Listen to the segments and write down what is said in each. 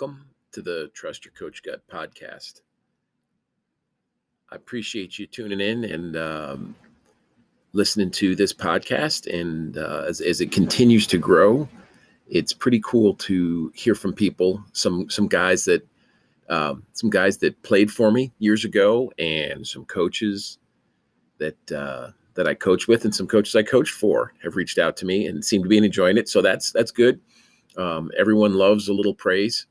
welcome to the Trust Your Coach Gut podcast. I appreciate you tuning in and um, listening to this podcast. And uh, as, as it continues to grow, it's pretty cool to hear from people. Some some guys that um, some guys that played for me years ago, and some coaches that uh, that I coach with, and some coaches I coached for have reached out to me and seem to be enjoying it. So that's that's good. Um, everyone loves a little praise.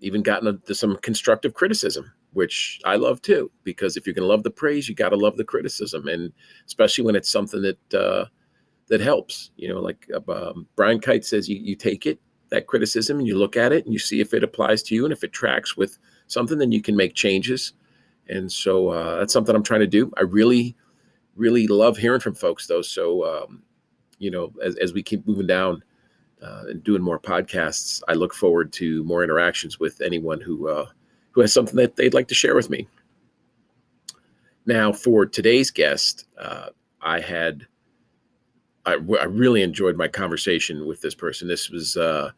Even gotten some constructive criticism, which I love too, because if you're going to love the praise, you got to love the criticism, and especially when it's something that uh, that helps. You know, like uh, um, Brian Kight says, you you take it that criticism and you look at it and you see if it applies to you, and if it tracks with something, then you can make changes. And so uh, that's something I'm trying to do. I really, really love hearing from folks, though. So um, you know, as as we keep moving down uh, and doing more podcasts, I look forward to more interactions with anyone who uh, who has something that they'd like to share with me. Now, for today's guest, uh, I had I, I, really enjoyed my conversation with this person. This was uh,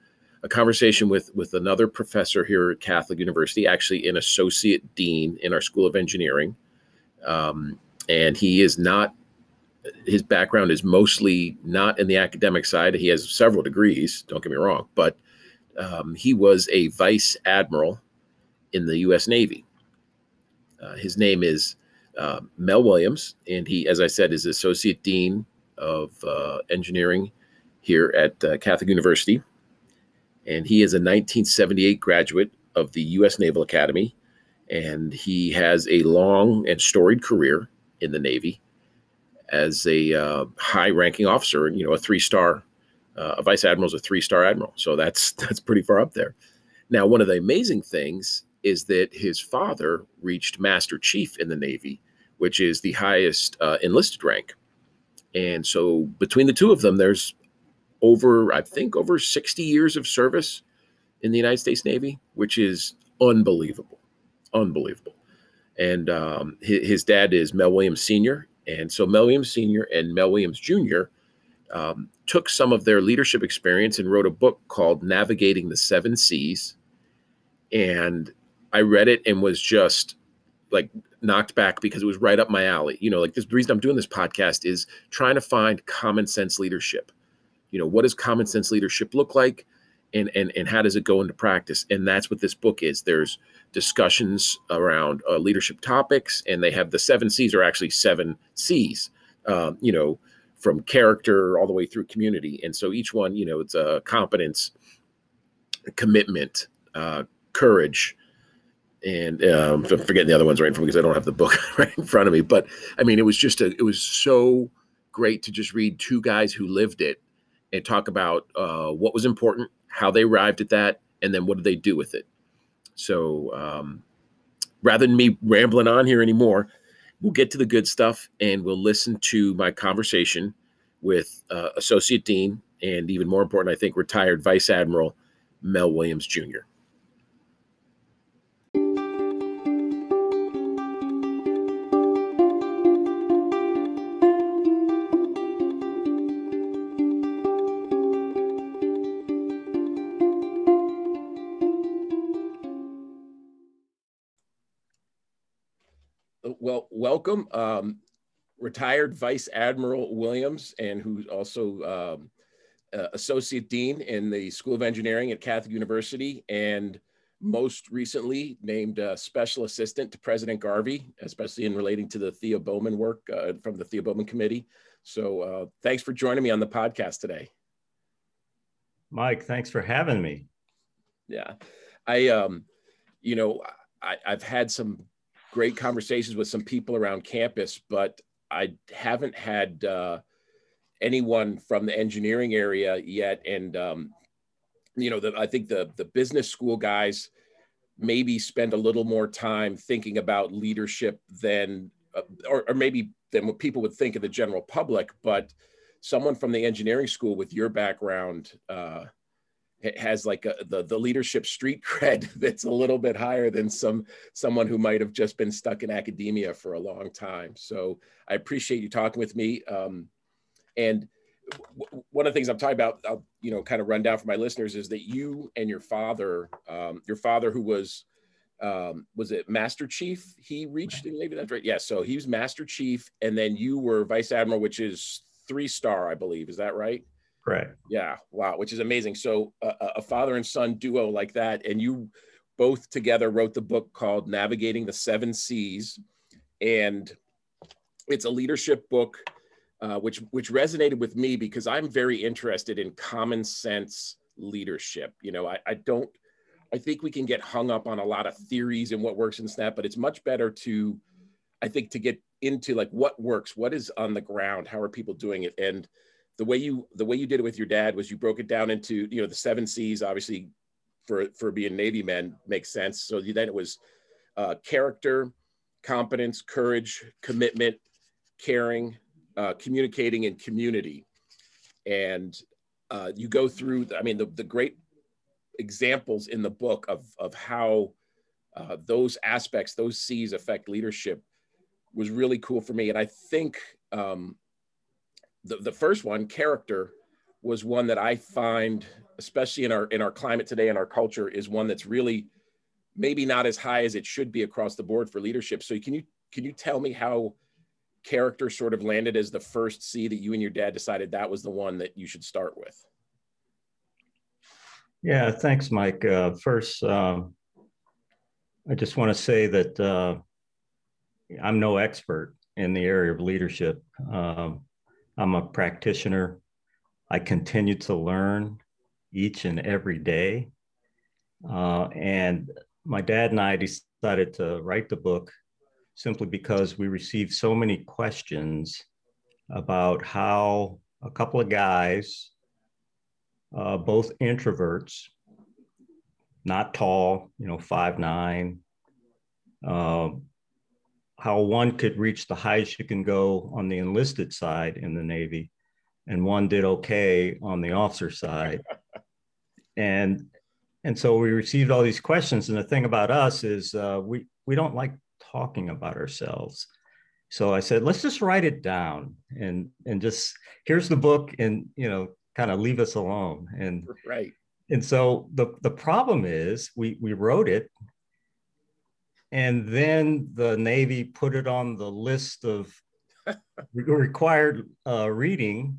a conversation with with another professor here at Catholic University, actually an associate dean in our School of Engineering, um, and he is not his background is mostly not in the academic side. He has several degrees, don't get me wrong, but um, he was a vice admiral in the U.S. Navy. Uh, his name is uh, Mel Williams, and he, as I said, is associate dean of uh, engineering here at uh, Catholic University. And he is a 1978 graduate of the U.S. Naval Academy, and he has a long and storied career in the Navy as a uh, high-ranking officer. You know, a three-star, uh, a vice admiral is a three-star admiral, so that's that's pretty far up there. Now, one of the amazing things is that his father reached Master Chief in the Navy, which is the highest uh, enlisted rank. And so, between the two of them, there's over, I think, over 60 years of service in the United States Navy, which is unbelievable, unbelievable. And um, his, his, dad is Mel Williams Sr. And so Mel Williams Sr. and Mel Williams Jr. Um, took some of their leadership experience and wrote a book called Navigating the Seven Seas. And I read it and was just like knocked back because it was right up my alley. You know, like this, the reason I'm doing this podcast is trying to find common sense leadership. You know, what does common sense leadership look like? And, and, and how does it go into practice? And that's what this book is. There's discussions around uh, leadership topics, and they have the seven C's are actually seven C's, um, you know, from character all the way through community. And so each one, you know, it's a uh, competence, commitment, uh, courage, and um, I'm forgetting the other ones right from because I don't have the book right in front of me. But I mean, it was just a, it was so great to just read two guys who lived it and talk about uh, what was important, how they arrived at that, and then what did they do with it. So um, rather than me rambling on here anymore, we'll get to the good stuff and we'll listen to my conversation with uh, Associate Dean and even more important, I think, retired Vice Admiral Mel Williams Jr. welcome, um, retired Vice Admiral Williams, and who's also um, uh, Associate Dean in the School of Engineering at Catholic University, and most recently named uh, Special Assistant to President Garvey, especially in relating to the Thea Bowman work uh, from the Thea Bowman Committee. So uh, thanks for joining me on the podcast today. Mike, thanks for having me. Yeah, I, um, you know, I, I've had some great conversations with some people around campus, but I haven't had uh, anyone from the engineering area yet. And um, you know, the, I think the the business school guys maybe spend a little more time thinking about leadership than, uh, or, or maybe than what people would think of the general public. But someone from the engineering school with your background. Uh, has like a, the the leadership street cred that's a little bit higher than some someone who might have just been stuck in academia for a long time. So I appreciate you talking with me. Um, and w- one of the things I'm talking about, I'll, you know, kind of run down for my listeners is that you and your father, um, your father who was, um, was it Master Chief? He reached in Navy. That's right. Yeah. So he was Master Chief, and then you were Vice Admiral, which is three star, I believe. Is that right? Correct. Yeah. Wow. Which is amazing. So uh, a father and son duo like that, and you both together wrote the book called Navigating the Seven Seas, and it's a leadership book, uh, which which resonated with me because I'm very interested in common sense leadership. You know, I, I don't. I think we can get hung up on a lot of theories and what works and Snap, but it's much better to, I think, to get into like what works, what is on the ground, how are people doing it, and the way you the way you did it with your dad was you broke it down into you know the seven C's. Obviously, for for being Navy men makes sense. So then it was uh, character, competence, courage, commitment, caring, uh, communicating, and community. And uh, you go through. I mean, the the great examples in the book of of how uh, those aspects, those C's affect leadership was really cool for me. And I think um, the, the first one, character, was one that I find, especially in our in our climate today and our culture, is one that's really maybe not as high as it should be across the board for leadership. So can you can you tell me how character sort of landed as the first C that you and your dad decided that was the one that you should start with? Yeah, thanks, Mike. Uh, first, um, I just want to say that uh, I'm no expert in the area of leadership. Um, I'm a practitioner. I continue to learn each and every day. Uh, and my dad and I decided to write the book simply because we received so many questions about how a couple of guys uh, both introverts, not tall, you know, five nine. Uh, how one could reach the highest you can go on the enlisted side in the Navy, and one did okay on the officer side. and and so we received all these questions. And the thing about us is uh, we we don't like talking about ourselves. So I said, let's just write it down and and just here's the book and you know kind of leave us alone. And right. And so the the problem is we we wrote it, and then the Navy put it on the list of required uh, reading,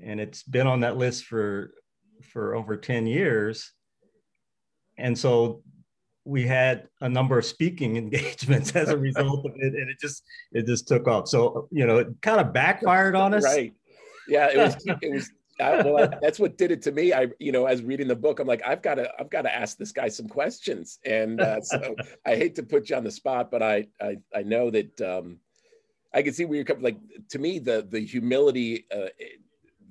and it's been on that list for for over ten years. And so we had a number of speaking engagements as a result of it, and it just it just took off. So you know, it kind of backfired on us. Right. Yeah, it was it was I, well, that's what did it to me. I, you know, as reading the book, I'm like, I've got to, I've got to ask this guy some questions. And uh, so I hate to put you on the spot, but I, I, I know that um, I can see where you're coming. Like to me, the the humility uh,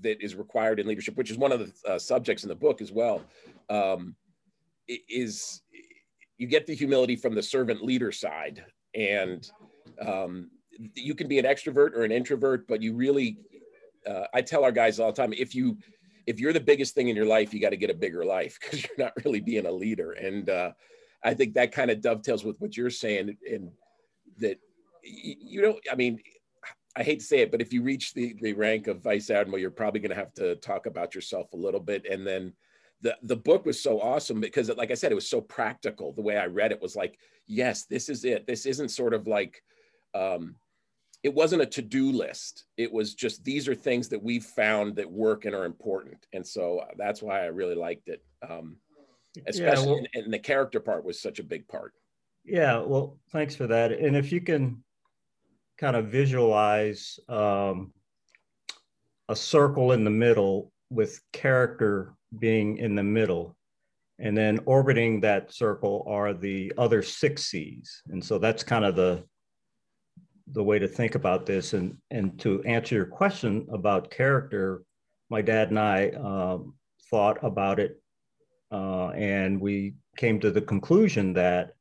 that is required in leadership, which is one of the uh, subjects in the book as well, um, is you get the humility from the servant leader side, and um, you can be an extrovert or an introvert, but you really uh, I tell our guys all the time, if you if you're the biggest thing in your life, you got to get a bigger life because you're not really being a leader. And uh, I think that kind of dovetails with what you're saying, and that you know, I mean, I hate to say it, but if you reach the the rank of vice admiral, you're probably going to have to talk about yourself a little bit, and then. The, the book was so awesome because like i said it was so practical the way i read it was like yes this is it this isn't sort of like um, it wasn't a to-do list. It was just these are things that we've found that work and are important. And so uh, that's why i really liked it um, especially yeah, well, and the character part was such a big part. Yeah well thanks for that. And if you can kind of visualize um, a circle in the middle with character being in the middle and then orbiting that circle are the other six c's. And so that's kind of the the way to think about this. And, and to answer your question about character, my dad and I um, thought about it uh, and we came to the conclusion that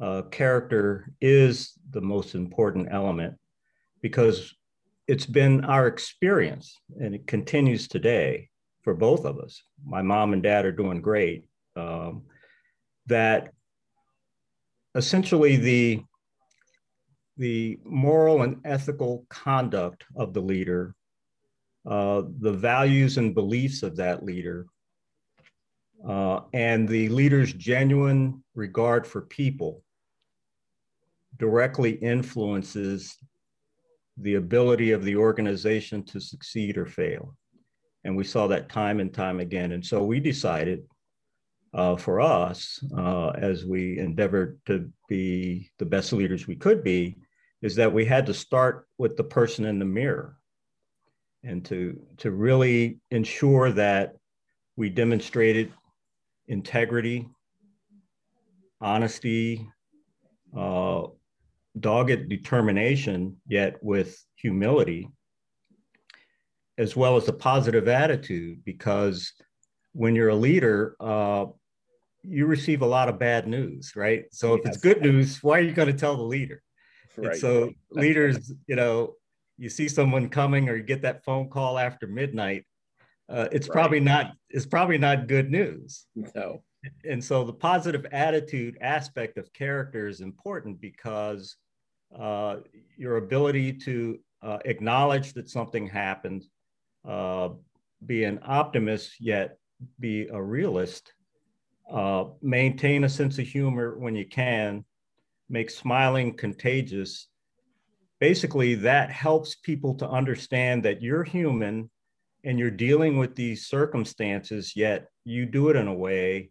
uh, character is the most important element because it's been our experience and it continues today for both of us. My mom and dad are doing great. Um, that essentially the the moral and ethical conduct of the leader uh, the values and beliefs of that leader, uh, and the leader's genuine regard for people directly influences the ability of the organization to succeed or fail. And we saw that time and time again. And so we decided uh, for us, uh, as we endeavored to be the best leaders we could be, is that we had to start with the person in the mirror and to, to really ensure that we demonstrated integrity, honesty, uh, dogged determination, yet with humility, as well as a positive attitude, because when you're a leader, uh, you receive a lot of bad news, right? So if it's good news, why are you going to tell the leader? Right. so leaders, you know, you see someone coming or you get that phone call after midnight, uh, it's right. probably not it's probably not good news. No. And so the positive attitude aspect of character is important because uh, your ability to uh, acknowledge that something happened, uh, be an optimist yet be a realist, uh, maintain a sense of humor when you can, make smiling contagious. Basically, that helps people to understand that you're human and you're dealing with these circumstances, yet you do it in a way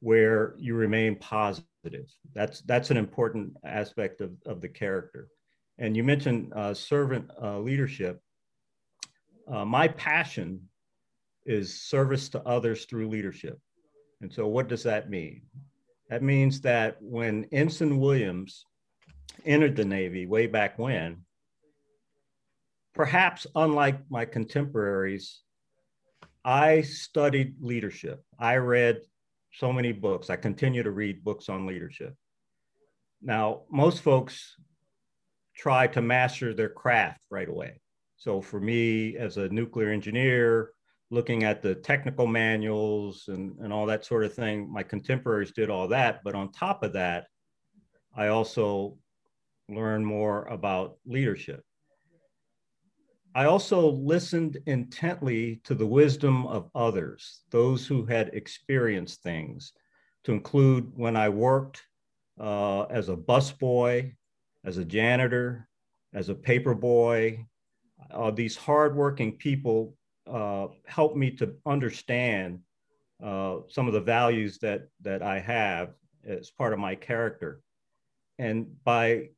where you remain positive. That's that's an important aspect of, of the character. And you mentioned uh, servant uh, leadership. Uh, my passion is service to others through leadership. And so, what does that mean? That means that when Ensign Williams entered the Navy way back when, perhaps unlike my contemporaries, I studied leadership. I read so many books. I continue to read books on leadership. Now, most folks try to master their craft right away. So, for me, as a nuclear engineer, looking at the technical manuals and, and all that sort of thing, my contemporaries did all that. But on top of that, I also learned more about leadership. I also listened intently to the wisdom of others, those who had experienced things, to include when I worked uh, as a busboy, as a janitor, as a paper boy. Uh, these hardworking people uh, helped me to understand uh, some of the values that that I have as part of my character. And by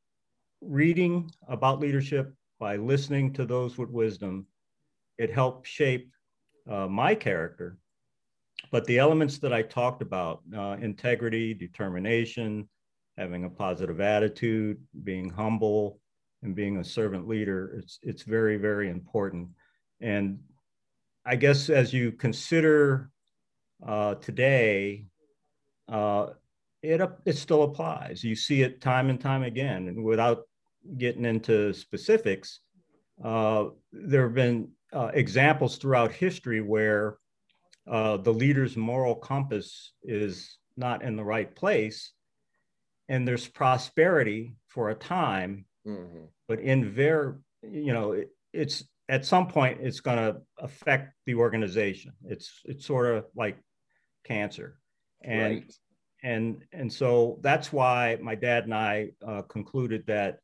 reading about leadership, by listening to those with wisdom, it helped shape uh, my character. But the elements that I talked about uh, integrity, determination, having a positive attitude, being humble, and being a servant leader, it's, it's very, very important. And I guess as you consider uh, today, uh, it, it still applies. You see it time and time again. And without getting into specifics, uh, there have been uh, examples throughout history where uh, the leader's moral compass is not in the right place, and there's prosperity for a time, mm-hmm. but in very, you know, it, it's at some point it's going to affect the organization. It's it's sort of like cancer, and right. and and so that's why my dad and I uh, concluded that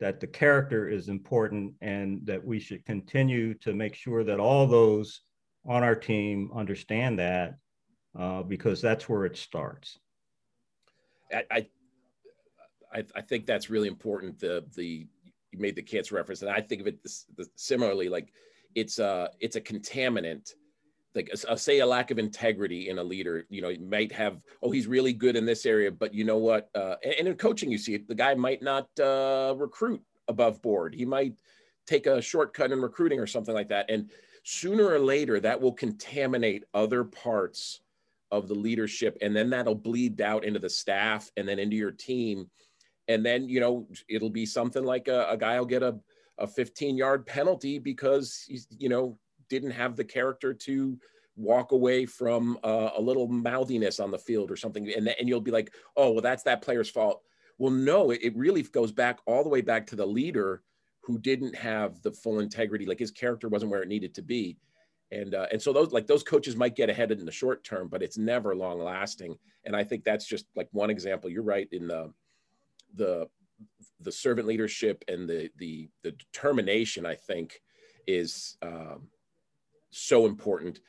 that the character is important and that we should continue to make sure that all those on our team understand that uh, because that's where it starts. I, I, I think that's really important. The the you made the cancer reference, and I think of it this, this, similarly. Like it's a it's a contaminant. Like a, a, say a lack of integrity in a leader. You know, you might have oh he's really good in this area, but you know what? Uh, and, and in coaching, you see it. The guy might not uh, recruit above board. He might take a shortcut in recruiting or something like that. And sooner or later, that will contaminate other parts of the leadership, and then that'll bleed out into the staff and then into your team and then you know it'll be something like a, a guy will get a, a 15 yard penalty because he's you know didn't have the character to walk away from uh, a little mouthiness on the field or something and, and you'll be like oh well that's that player's fault well no it, it really goes back all the way back to the leader who didn't have the full integrity, like his character wasn't where it needed to be. And, uh, and so those like those coaches might get ahead in the short term, but it's never long lasting. And I think that's just like one example. You're right in the the the servant leadership and the the the determination. I think is um, so important,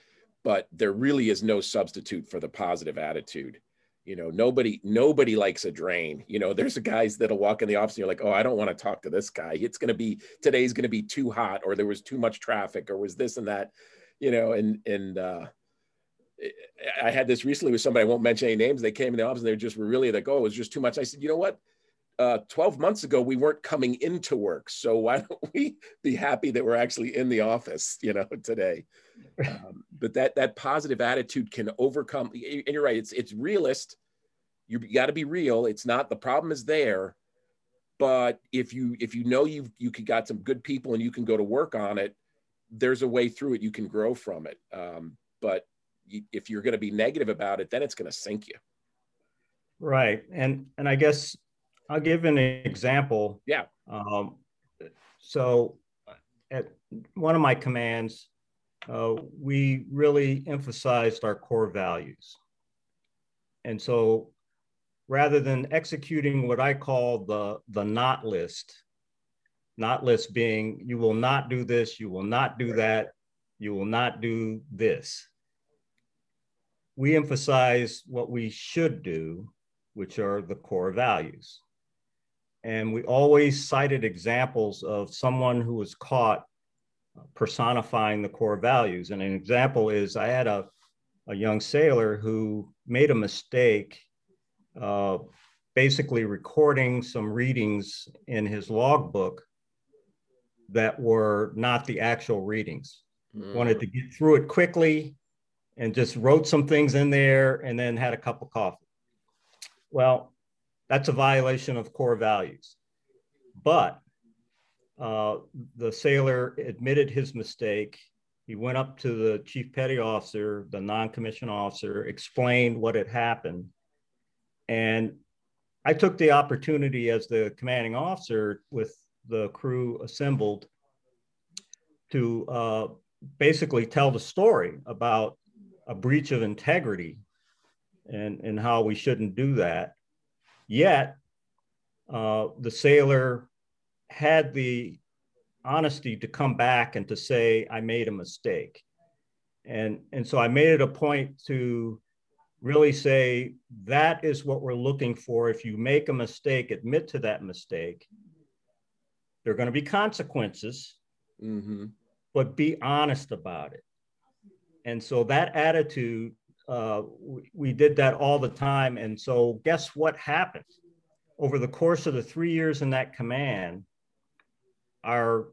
but there really is no substitute for the positive attitude. You know nobody nobody likes a drain. You know there's guys that'll walk in the office and you're like oh i don't want to talk to this guy. It's to be today's going to be too hot or there was too much traffic or was this and that. You know and and uh i had this recently with somebody i won't mention any names. They came in the office and they just were really like oh it was just too much. I said you know what uh, 12 months ago we weren't coming into work. So why don't we be happy that we're actually in the office you know today? Um, but that that positive attitude can overcome and you're right it's it's realist. You got to be real. It's not the problem is there. But if you if you know you've you got some good people and you can go to work on it there's a way through it. You can grow from it. Um, but if you're going to be negative about it then it's going to sink you. Right. And and i guess I'll give an example. Yeah. Um, so, at one of my commands, uh, we really emphasized our core values. And so, rather than executing what I call the, the not list, not list being you will not do this, you will not do that, you will not do this. We emphasize what we should do, which are the core values. And we always cited examples of someone who was caught personifying the core values. And an example is I had a, a young sailor who made a mistake, uh, basically recording some readings in his logbook that were not the actual readings. Mm. Wanted to get through it quickly and just wrote some things in there and then had a cup of coffee. Well, that's a violation of core values. But uh, the sailor admitted his mistake. He went up to the chief petty officer, the non commissioned officer, explained what had happened. And I took the opportunity as the commanding officer with the crew assembled to uh, basically tell the story about a breach of integrity and, and how we shouldn't do that. Yet, uh, the sailor had the honesty to come back and to say, I made a mistake. And, and so I made it a point to really say, that is what we're looking for. If you make a mistake, admit to that mistake. There are going to be consequences, mm-hmm. but be honest about it. And so that attitude uh, we, we did that all the time. And so, guess what happened? Over the course of the three years in that command, our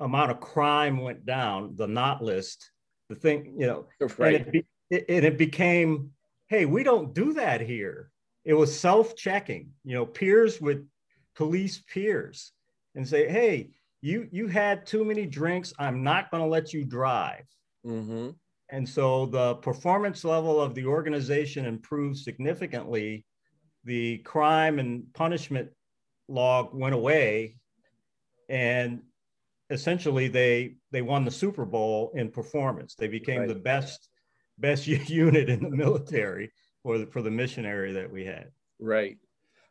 amount of crime went down, the not list, the thing, you know, right. and, it, be, it, and it became, hey, we don't do that here. It was self checking, you know, peers would police peers and say, hey, you, you had too many drinks. I'm not going to let you drive. Mm-hmm. And so the performance level of the organization improved significantly. The crime and punishment log went away. And essentially they they won the Super Bowl in performance. They became right. the best best unit in the military for the for the missionary that we had. Right.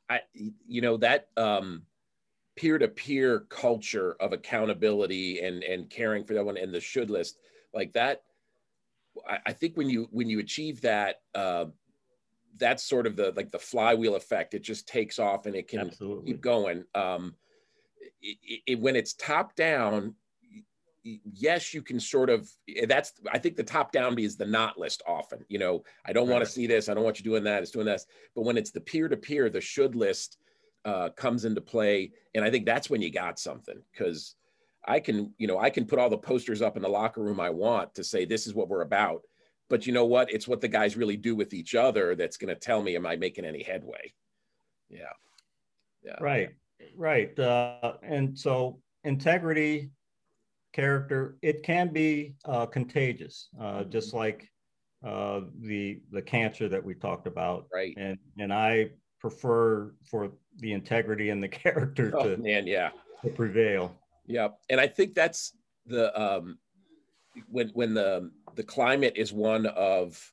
I you know that um peer-to-peer culture of accountability and and caring for that one and the should list like that I, I think when you when you achieve that, uh, that's sort of the like the flywheel effect. It just takes off and it can Absolutely. keep going. Um, it, it, when it's top down, yes, you can sort of. That's I think the top down is the not list often. You know, I don't right. want to see this. I don't want you doing that. It's doing this. But when it's the peer to peer, the should list uh, comes into play, and I think that's when you got something because I can, you know, I can put all the posters up in the locker room I want to say this is what we're about. But you know what? It's what the guys really do with each other that's going to tell me am I making any headway? Yeah. Yeah. Right. Right. Uh, and so integrity, character, it can be uh, contagious, uh, mm-hmm. just like uh, the the cancer that we talked about. Right. And and I prefer for the integrity and the character oh, to man, yeah, to prevail. Yeah, and I think that's the um, when when the the climate is one of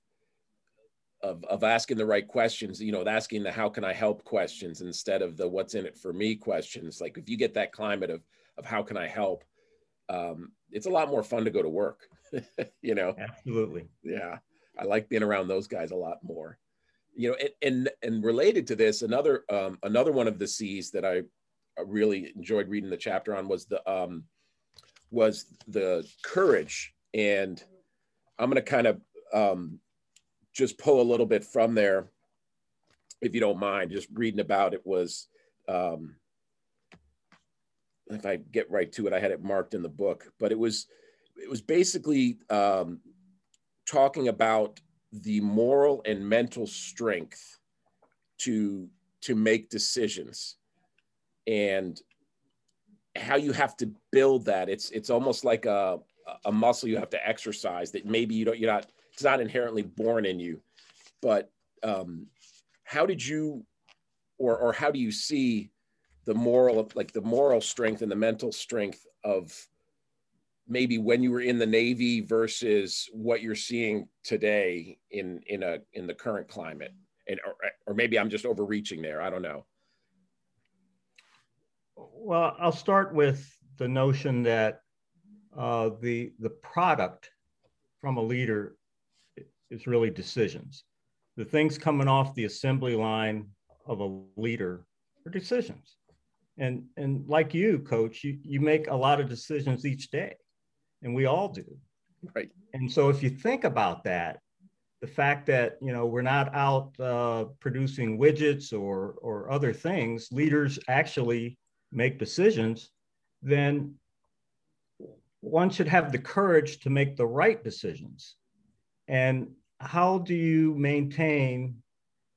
of, of asking the right questions, you know, asking the how can I help questions instead of the what's in it for me questions. Like if you get that climate of of how can I help, um, it's a lot more fun to go to work. you know, absolutely. Yeah, I like being around those guys a lot more. You know, and and, and related to this, another um, another one of the C's that I really enjoyed reading the chapter on was the um, was the courage, and I'm going to kind of um, just pull a little bit from there, if you don't mind. Just reading about it was, um, if I get right to it, I had it marked in the book, but it was it was basically um, talking about the moral and mental strength to to make decisions and how you have to build that. It's it's almost like a a muscle you have to exercise that maybe you don't you're not it's not inherently born in you. But um how did you or or how do you see the moral like the moral strength and the mental strength of maybe when you were in the navy versus what you're seeing today in in a in the current climate? And or, or maybe i'm just overreaching there. I don't know well, I'll start with the notion that uh, the the product from a leader is really decisions. The things coming off the assembly line of a leader are decisions. And and like you, coach, you, you make a lot of decisions each day. And we all do. Right. And so if you think about that, the fact that you know we're not out uh, producing widgets or or other things, leaders actually make decisions, then one should have the courage to make the right decisions. And how do you maintain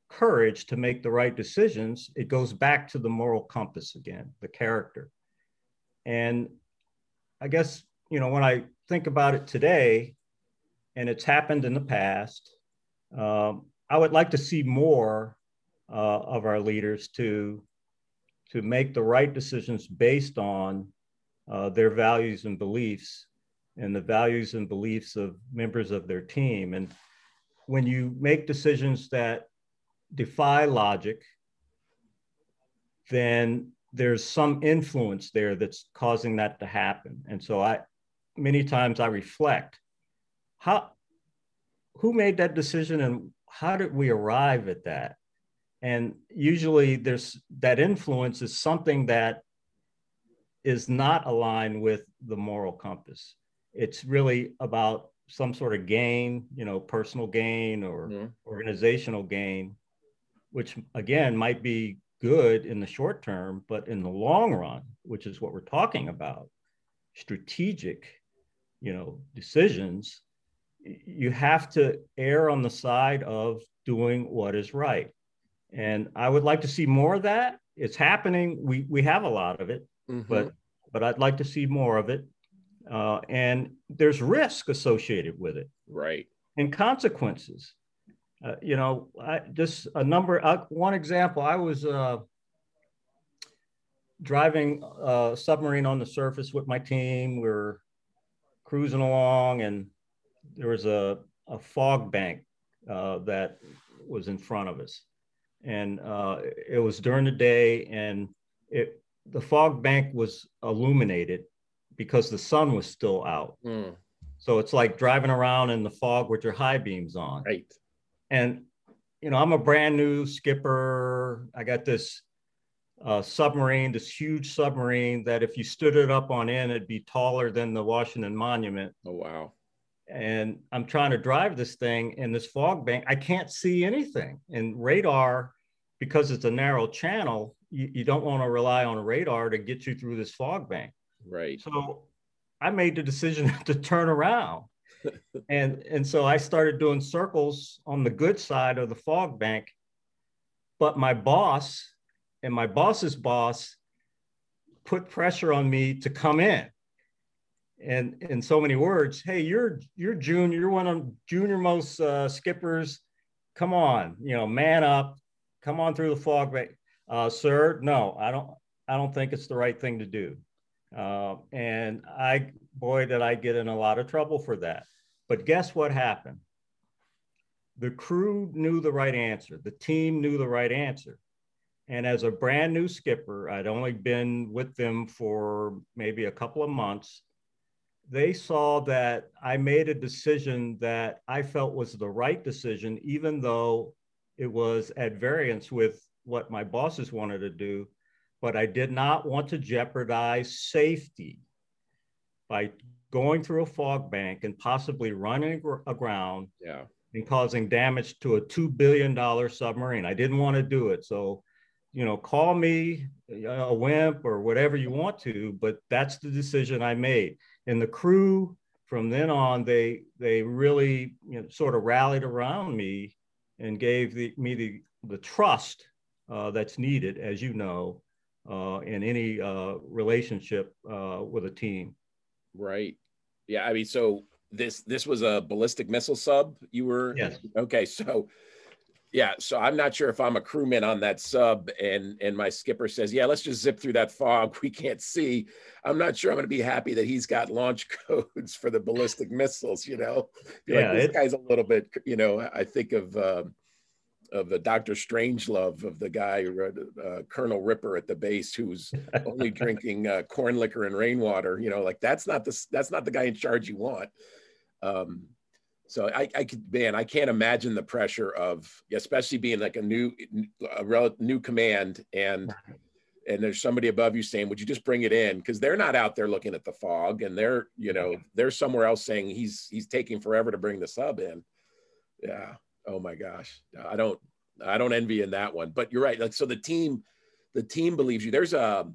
courage to make the right decisions? It goes back to the moral compass again, the character. And I guess, you know, when I think about it today, and it's happened in the past, um, I would like to see more uh, of our leaders to to make the right decisions based on uh, their values and beliefs and the values and beliefs of members of their team. And when you make decisions that defy logic, then there's some influence there that's causing that to happen. And so I many times I reflect how who made that decision and how did we arrive at that? And usually there's that influence is something that is not aligned with the moral compass. It's really about some sort of gain, you know, personal gain or mm-hmm. organizational gain, which again might be good in the short term, but in the long run, which is what we're talking about, strategic, you know, decisions, you have to err on the side of doing what is right. And I would like to see more of that. It's happening. We we have a lot of it, mm-hmm. but but I'd like to see more of it. Uh, and there's risk associated with it, right? And consequences. Uh, you know, I, just a number. Uh, one example. I was uh, driving a submarine on the surface with my team. We are cruising along, and there was a, a fog bank uh, that was in front of us and uh, it was during the day, and it the fog bank was illuminated because the sun was still out. Mm. So it's like driving around in the fog with your high beams on. Right. And you know, I'm a brand new skipper. I got this uh, submarine, this huge submarine that if you stood it up on end, it'd be taller than the Washington Monument. Oh wow! And I'm trying to drive this thing in this fog bank. I can't see anything, and radar because it's a narrow channel, you, you don't want to rely on radar to get you through this fog bank. Right. So I made the decision to turn around. and and so I started doing circles on the good side of the fog bank. But my boss and my boss's boss put pressure on me to come in. And in so many words, hey, you're you're junior, you're one of junior most uh, skippers. Come on, you know, man up come on through the fog bank. Uh, sir, no, I don't, I don't think it's the right thing to do. Uh, and I, boy, did I get in a lot of trouble for that. But guess what happened? The crew knew the right answer. The team knew the right answer. And as a brand new skipper, I'd only been with them for maybe a couple of months. They saw that I made a decision that I felt was the right decision, even though it was at variance with what my bosses wanted to do. But I did not want to jeopardize safety by going through a fog bank and possibly running aground yeah. and causing damage to a $2 billion submarine. I didn't want to do it. So you know, call me a wimp or whatever you want to, but that's the decision I made. And the crew from then on, they they really you know, sort of rallied around me and gave the, me the the trust uh, that's needed, as you know, uh, in any uh, relationship uh, with a team. Right. Yeah. I mean, so this this was a ballistic missile sub. You were yes. Okay. So yeah, so I'm not sure if I'm a crewman on that sub and and my skipper says, "Yeah, let's just zip through that fog. We can't see." I'm not sure I'm going to be happy that he's got launch codes for the ballistic missiles. You know, yeah, like, this guy's a little bit. You know, I think of uh, of the Doctor Strangelove of the guy, uh, Colonel Ripper at the base, who's only drinking uh, corn liquor and rainwater. You know, like that's not the that's not the guy in charge you want. Um, so I, I could, man, I can't imagine the pressure of, especially being like a new, a new command, and and there's somebody above you saying, "Would you just bring it in?" Because they're not out there looking at the fog, and they're, you know, they're somewhere else saying he's he's taking forever to bring the sub in. Yeah. Oh my gosh, I don't, I don't envy in that one. But you're right. Like so, the team, the team believes you. There's a,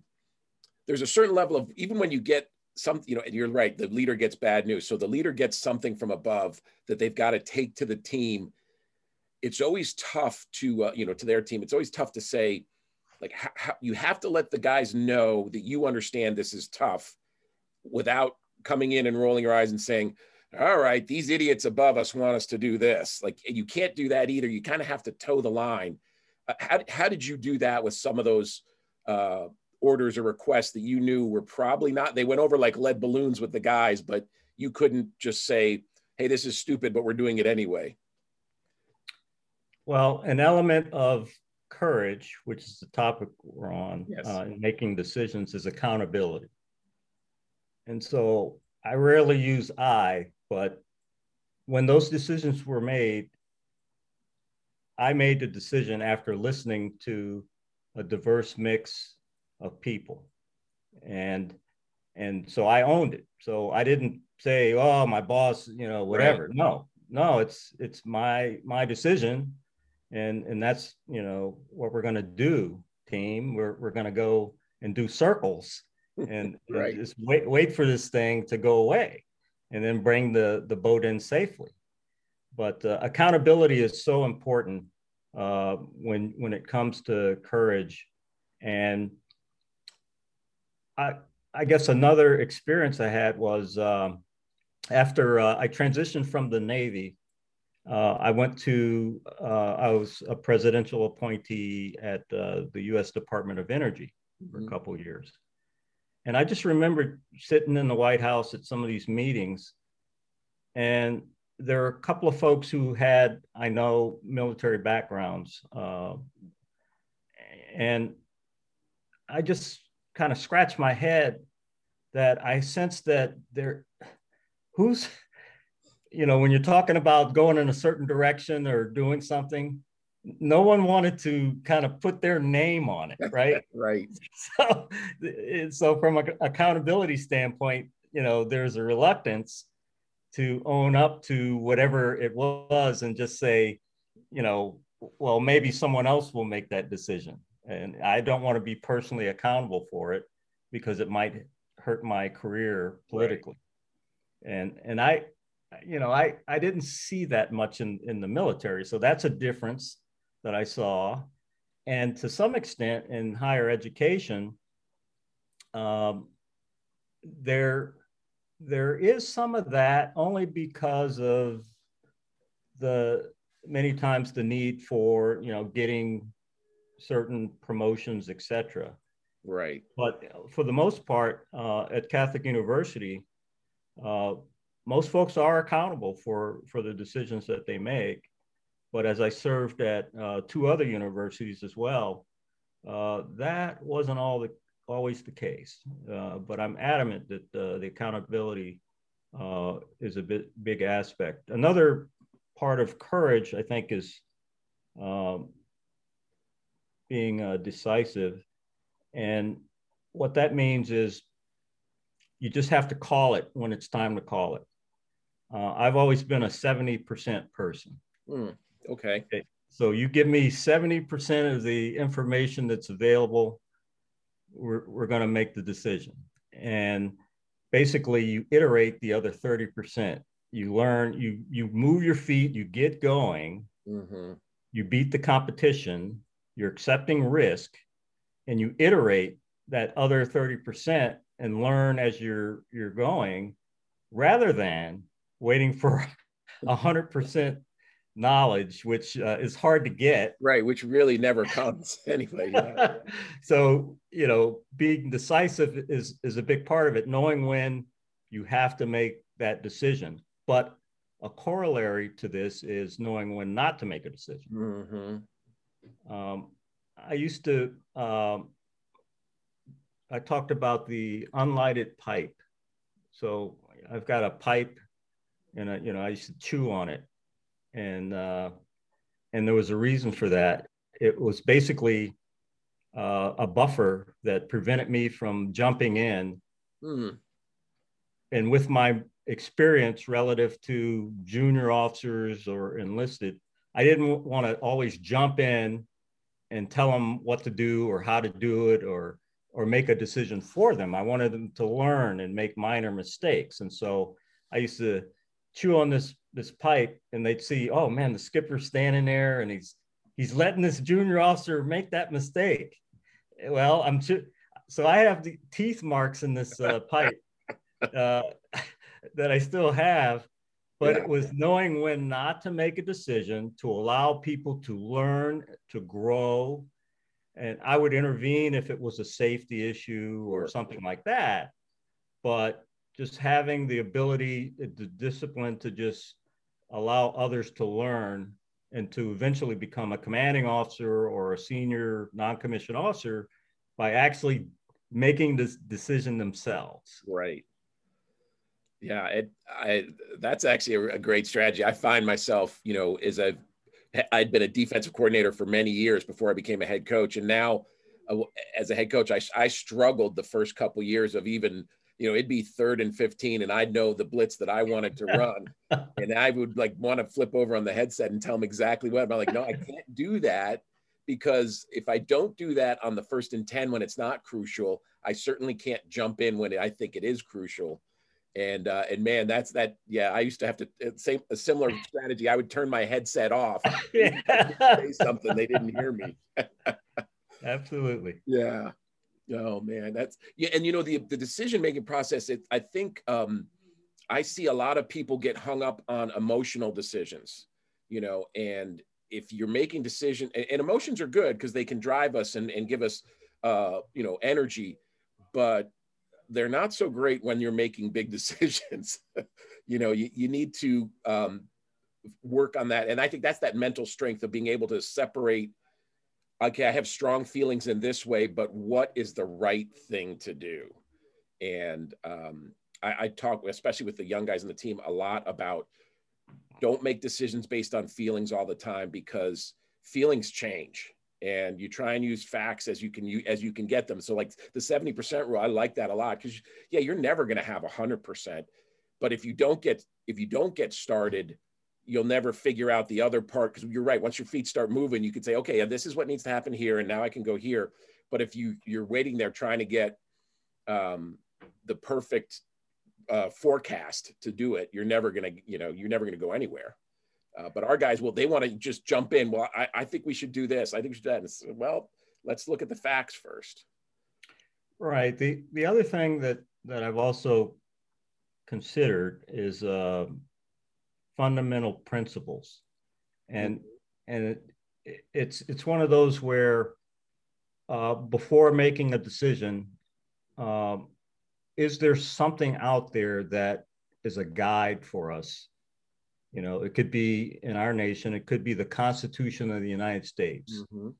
there's a certain level of even when you get some, you know, and you're right, the leader gets bad news. So the leader gets something from above that they've got to take to the team. It's always tough to, uh, you know, to their team. It's always tough to say, like, how, you have to let the guys know that you understand this is tough without coming in and rolling your eyes and saying, all right, these idiots above us want us to do this. Like, you can't do that either. You kind of have to toe the line. Uh, how, how did you do that with some of those uh, orders or requests that you knew were probably not they went over like lead balloons with the guys but you couldn't just say hey this is stupid but we're doing it anyway well an element of courage which is the topic we're on yes. uh, in making decisions is accountability and so i rarely use i but when those decisions were made i made the decision after listening to a diverse mix of people. And and so I owned it. So I didn't say, oh, my boss, you know, whatever. Right. No, no, it's it's my my decision. And and that's, you know, what we're gonna do, team. We're we're gonna go and do circles and, right. and just wait wait for this thing to go away and then bring the the boat in safely. But uh, accountability is so important uh, when when it comes to courage and I, I guess another experience I had was um, after uh, I transitioned from the Navy. Uh, I went to, uh, I was a presidential appointee at uh, the US Department of Energy for mm-hmm. a couple years. And I just remember sitting in the White House at some of these meetings, and there are a couple of folks who had, I know, military backgrounds. Uh, and I just kind of scratch my head that I sense that there, who's, you know, when you're talking about going in a certain direction or doing something, no one wanted to kind of put their name on it, right? right. So, so from an accountability standpoint, you know, there's a reluctance to own up to whatever it was and just say, you know, well, maybe someone else will make that decision and I don't want to be personally accountable for it because it might hurt my career politically. Right. And and I, you know, I I didn't see that much in in the military, so that's a difference that I saw, and to some extent in higher education, um, there there is some of that only because of the many times the need for you know getting certain promotions, etc. Right. But for the most part, uh, at Catholic University, uh, most folks are accountable for for the decisions that they make. But as I served at uh, two other universities as well, uh, that wasn't all the always the case. Uh, but I'm adamant that uh, the accountability uh, is a bit big aspect. Another part of courage, I think, is um, being uh, decisive, and what that means is you just have to call it when it's time to call it. Uh, I've always been a 70% person. Mm, okay. okay. So you give me 70% of the information that's available, we're, we're going to make the decision. And basically, you iterate the other 30%. You learn, you, you move your feet, you get going, mm-hmm. you beat the competition, you're accepting risk, and you iterate that other 30% and learn as you're you're going rather than waiting for 100% knowledge which uh, is hard to get right which really never comes anyway yeah. so you know being decisive is is a big part of it knowing when you have to make that decision but a corollary to this is knowing when not to make a decision mm-hmm. Um, i used to um, I talked about the unlighted pipe. So I've got a pipe, and I, you know I used to chew on it, and uh, and there was a reason for that. It was basically uh, a buffer that prevented me from jumping in. Mm. And with my experience relative to junior officers or enlisted, I didn't want to always jump in and tell them what to do or how to do it or or make a decision for them. I wanted them to learn and make minor mistakes. And so I used to chew on this this pipe and they'd see, oh man, the skipper's standing there and he's he's letting this junior officer make that mistake. Well, I'm so I have the teeth marks in this uh, pipe uh, that I still have, but yeah. it was knowing when not to make a decision to allow people to learn, to grow, and I would intervene if it was a safety issue or something like that. But just having the ability, the discipline to just allow others to learn and to eventually become a commanding officer or a senior non-commissioned officer by actually making this decision themselves. Right. Yeah, it, I, that's actually a, a great strategy. I find myself, you know, as I've I'd been a defensive coordinator for many years before I became a head coach, and now uh, as a head coach, I, I struggled the first couple years of even you know it'd be third and 15 and i'd know the blitz that i wanted to run. And i would like want to flip over on the headset and tell them exactly what i'm like no i can't do that because if i don't do that on the first and 10 when it's not crucial i certainly can't jump in when i think it is crucial and uh, and man, that's that. Yeah, I used to have to uh, same a similar strategy. I would turn my headset off, say something they didn't hear me. Absolutely. Yeah. Oh man, that's yeah. And you know the the decision making process. It, I think um, I see a lot of people get hung up on emotional decisions. You know, and if you're making decision and, and emotions are good because they can drive us and, and give us uh, you know energy, but they're not so great when you're making big decisions. you know, you, you need to um, work on that. And I think that's that mental strength of being able to separate, okay, I have strong feelings in this way, but what is the right thing to do? And um, I, I talk, especially with the young guys in the team, a lot about don't make decisions based on feelings all the time because feelings change and you try and use facts as you can as you can get them. So like the 70% rule i like that a lot because yeah you're never going to have 100% but if you don't get if you don't get started you'll never figure out the other part because you're right once your feet start moving you can say okay this is what needs to happen here and now i can go here. But if you you're waiting there trying to get um, the perfect uh, forecast to do it you're never going to you know you're never going to go anywhere uh, but our guys, well, they want to just jump in. Well, I, I, think we should do this. I think we should do that. And well, let's look at the facts first. Right. The the other thing that that I've also considered is uh, fundamental principles, and and it, it's it's one of those where uh, before making a decision, um, is there something out there that is a guide for us? You know, it could be in our nation, it could be the Constitution of the United States. Mm-hmm.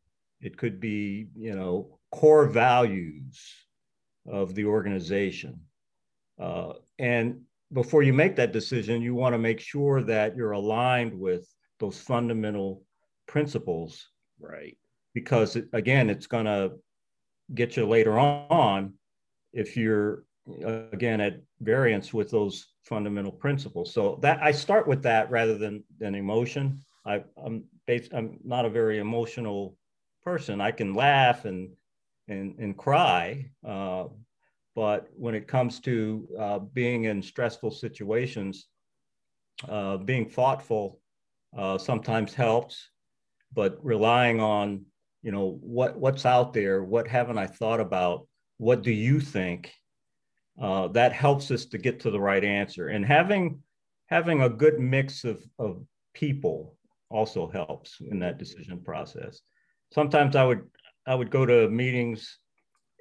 It could be, you know, core values of the organization. Uh, and before you make that decision, you want to make sure that you're aligned with those fundamental principles. Right. Because it, again, it's going to get you later on if you're again at variance with those fundamental principles. So that I start with that rather than than emotion. I, I'm based, I'm not a very emotional person. I can laugh and and and cry, uh, but when it comes to uh, being in stressful situations, uh, being thoughtful uh, sometimes helps, but relying on you know what what's out there, what haven't I thought about, what do you think? Uh, that helps us to get to the right answer, and having having a good mix of of people also helps in that decision process. Sometimes I would I would go to meetings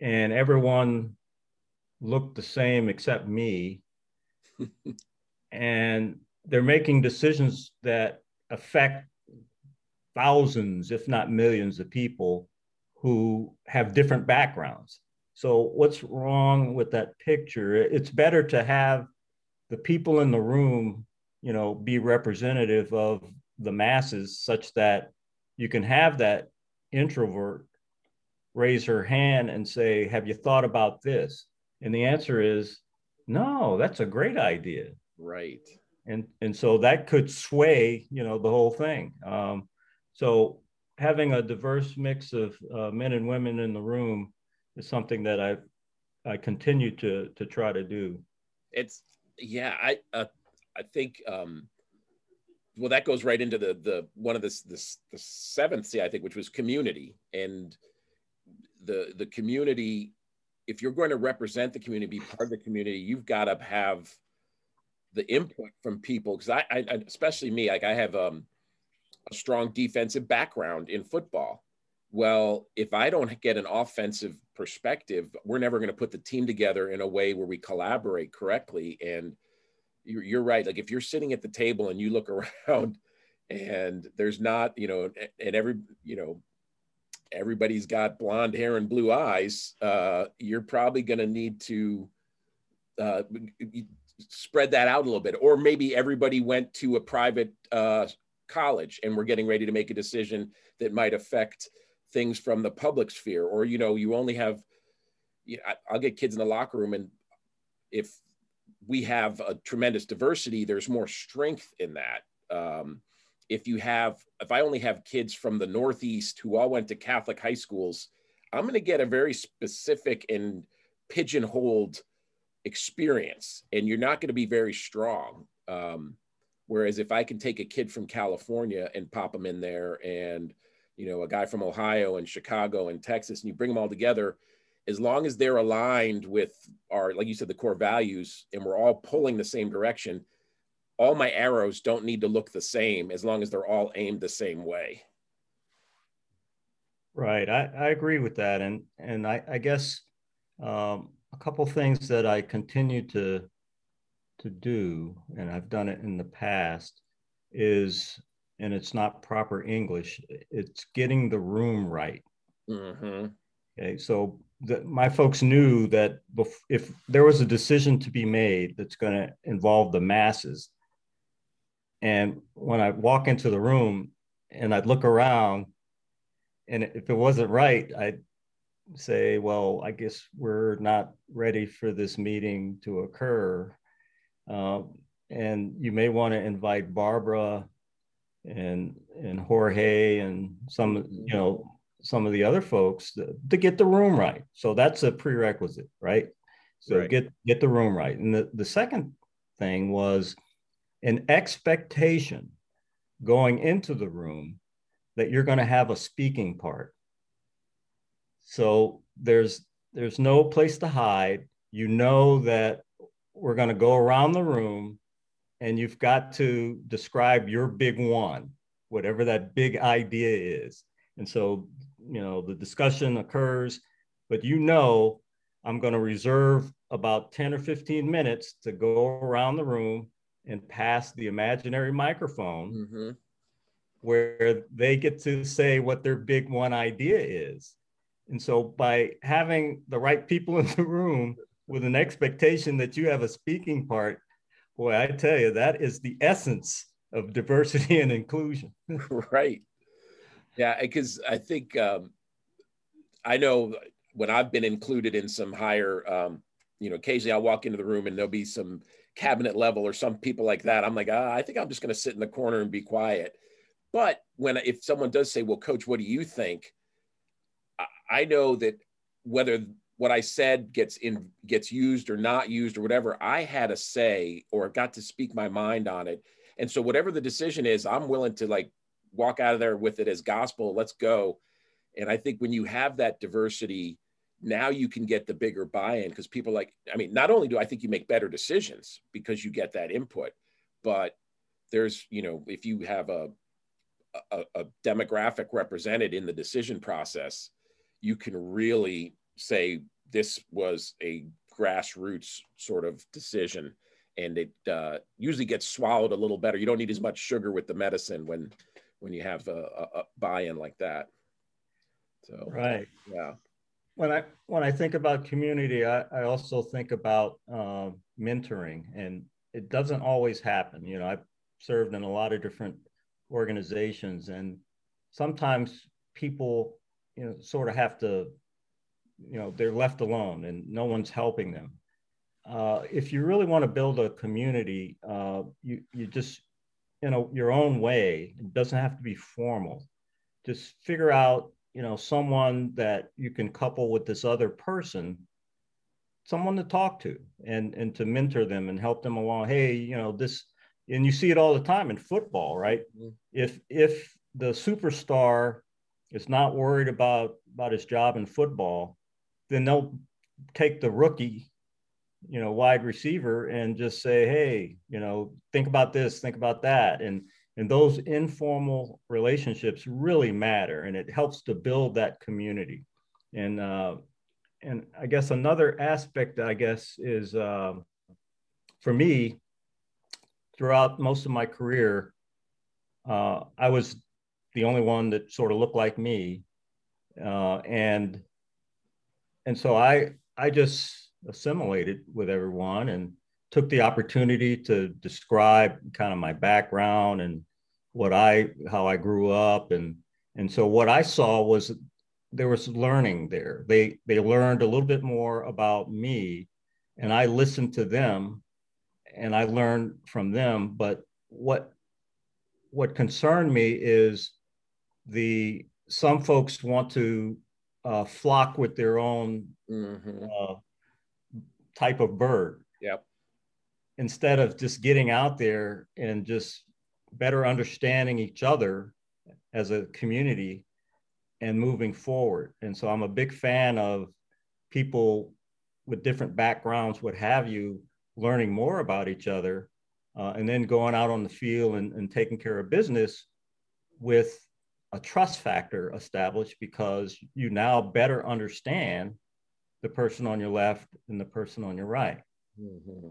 and everyone looked the same except me. and they're making decisions that affect thousands, if not millions, of people who have different backgrounds. So, what's wrong with that picture? It's better to have the people in the room, you know, be representative of the masses such that you can have that introvert raise her hand and say, Have you thought about this? And the answer is, No, that's a great idea. Right. And, and so that could sway, you know, the whole thing. Um, so having a diverse mix of uh, men and women in the room is something that I I continue to to try to do. It's yeah, I uh, I think um, well that goes right into the the one of this this the seventh C I think which was community. And the the community if you're going to represent the community be part of the community you've got to have the input from people. Because I, I, especially me like i have um, a strong defensive background in football well if i don't get an offensive perspective we're never going to put the team together in a way where we collaborate correctly and you're, you're right like if you're sitting at the table and you look around and there's not you know and every you know everybody's got blonde hair and blue eyes, uh, you're probably going to need to uh, spread that out a little bit. Or maybe everybody went to a private uh, college and we're getting ready to make a decision that might affect things from the public sphere. Or, you know, you only have, you know, I'll get kids in the locker room and if we have a tremendous diversity, there's more strength in that. Um, if you have if i only have kids from the northeast who all went to catholic high schools i'm going to get a very specific and pigeonholed experience and you're not going to be very strong um, whereas if i can take a kid from california and pop them in there and you know a guy from ohio and chicago and texas and you bring them all together as long as they're aligned with our like you said the core values and we're all pulling the same direction all my arrows don't need to look the same as long as they're all aimed the same way. Right. I, I agree with that. And, and I, I guess um, a couple things that I continue to, to do, and I've done it in the past, is, and it's not proper English, it's getting the room right. Mm-hmm. Okay. So the, my folks knew that bef- if there was a decision to be made that's going to involve the masses, and when I walk into the room and I'd look around, and if it wasn't right, I'd say, well, I guess we're not ready for this meeting to occur. Uh, and you may want to invite Barbara and and Jorge and some you know some of the other folks to, to get the room right. So that's a prerequisite, right? So right. get get the room right. And the, the second thing was an expectation going into the room that you're going to have a speaking part. So there's there's no place to hide. You know that we're going to go around the room and you've got to describe your big one, whatever that big idea is. And so you know the discussion occurs but you know i'm going to reserve about 10 or 15 minutes to go around the room and pass the imaginary microphone mm-hmm. where they get to say what their big one idea is and so by having the right people in the room with an expectation that you have a speaking part boy i tell you that is the essence of diversity and inclusion. Right. Yeah because i think um, i know when i've been included in some higher um, you know occasionally i'll walk into the room and there'll be some cabinet level or some people like that. I'm like ah, i think i'm just going to sit in the corner and be quiet. But when if someone does say well coach what do you think? I know that whether what I said gets in gets used or not used or whatever, I had a say or got to speak my mind on it. And so whatever the decision is, I'm willing to like walk out of there with it as gospel. Let's go. And I think when you have that diversity, now you can get the bigger buy-in because people like, I mean, not only do I think you make better decisions because you get that input, but there's, you know, if you have a, a, a demographic represented in the decision process, you can really say this was a grassroots sort of decision and it uh, usually gets swallowed a little better. You don't need as much sugar with the medicine when when you have a, a, a buy-in like that. So right. yeah. When i when i think about community i, I also think about uh, mentoring and it doesn't always happen. You know i've served in a lot of different organizations and sometimes people you know sort of have to you know they're left alone and no one's helping them. Uh, if you really want to build a community uh, you you just you know your own way it doesn't have to be formal. Just figure out you know someone that you can couple with this other person someone to talk to and and to mentor them and help them along. Hey you know this and you see it all the time in football right? Mm-hmm. if if the superstar is not worried about about his job in football then they'll take the rookie, you know, wide receiver and just say, hey, you know, think about this, think about that. And and those informal relationships really matter and it helps to build that community. And uh, and I guess another aspect, I guess, is uh, for me, throughout most of my career, uh, I was the only one that sort of looked like me. Uh, and and so I I just assimilated with everyone and took the opportunity to describe kind of my background and what I how I grew up and and so what I saw was there was learning there. They they learned a little bit more about me and I listened to them and I learned from them but what what concerned me is the some folks want to uh, flock with their own mm-hmm. uh, type of bird. Yep. Instead of just getting out there and just better understanding each other as a community and moving forward. And so I'm a big fan of people with different backgrounds, what have you, learning more about each other, uh, and then going out on the field and, and taking care of business with a trust factor established because you now better understand the person on your left and the person on your right. Mm-hmm.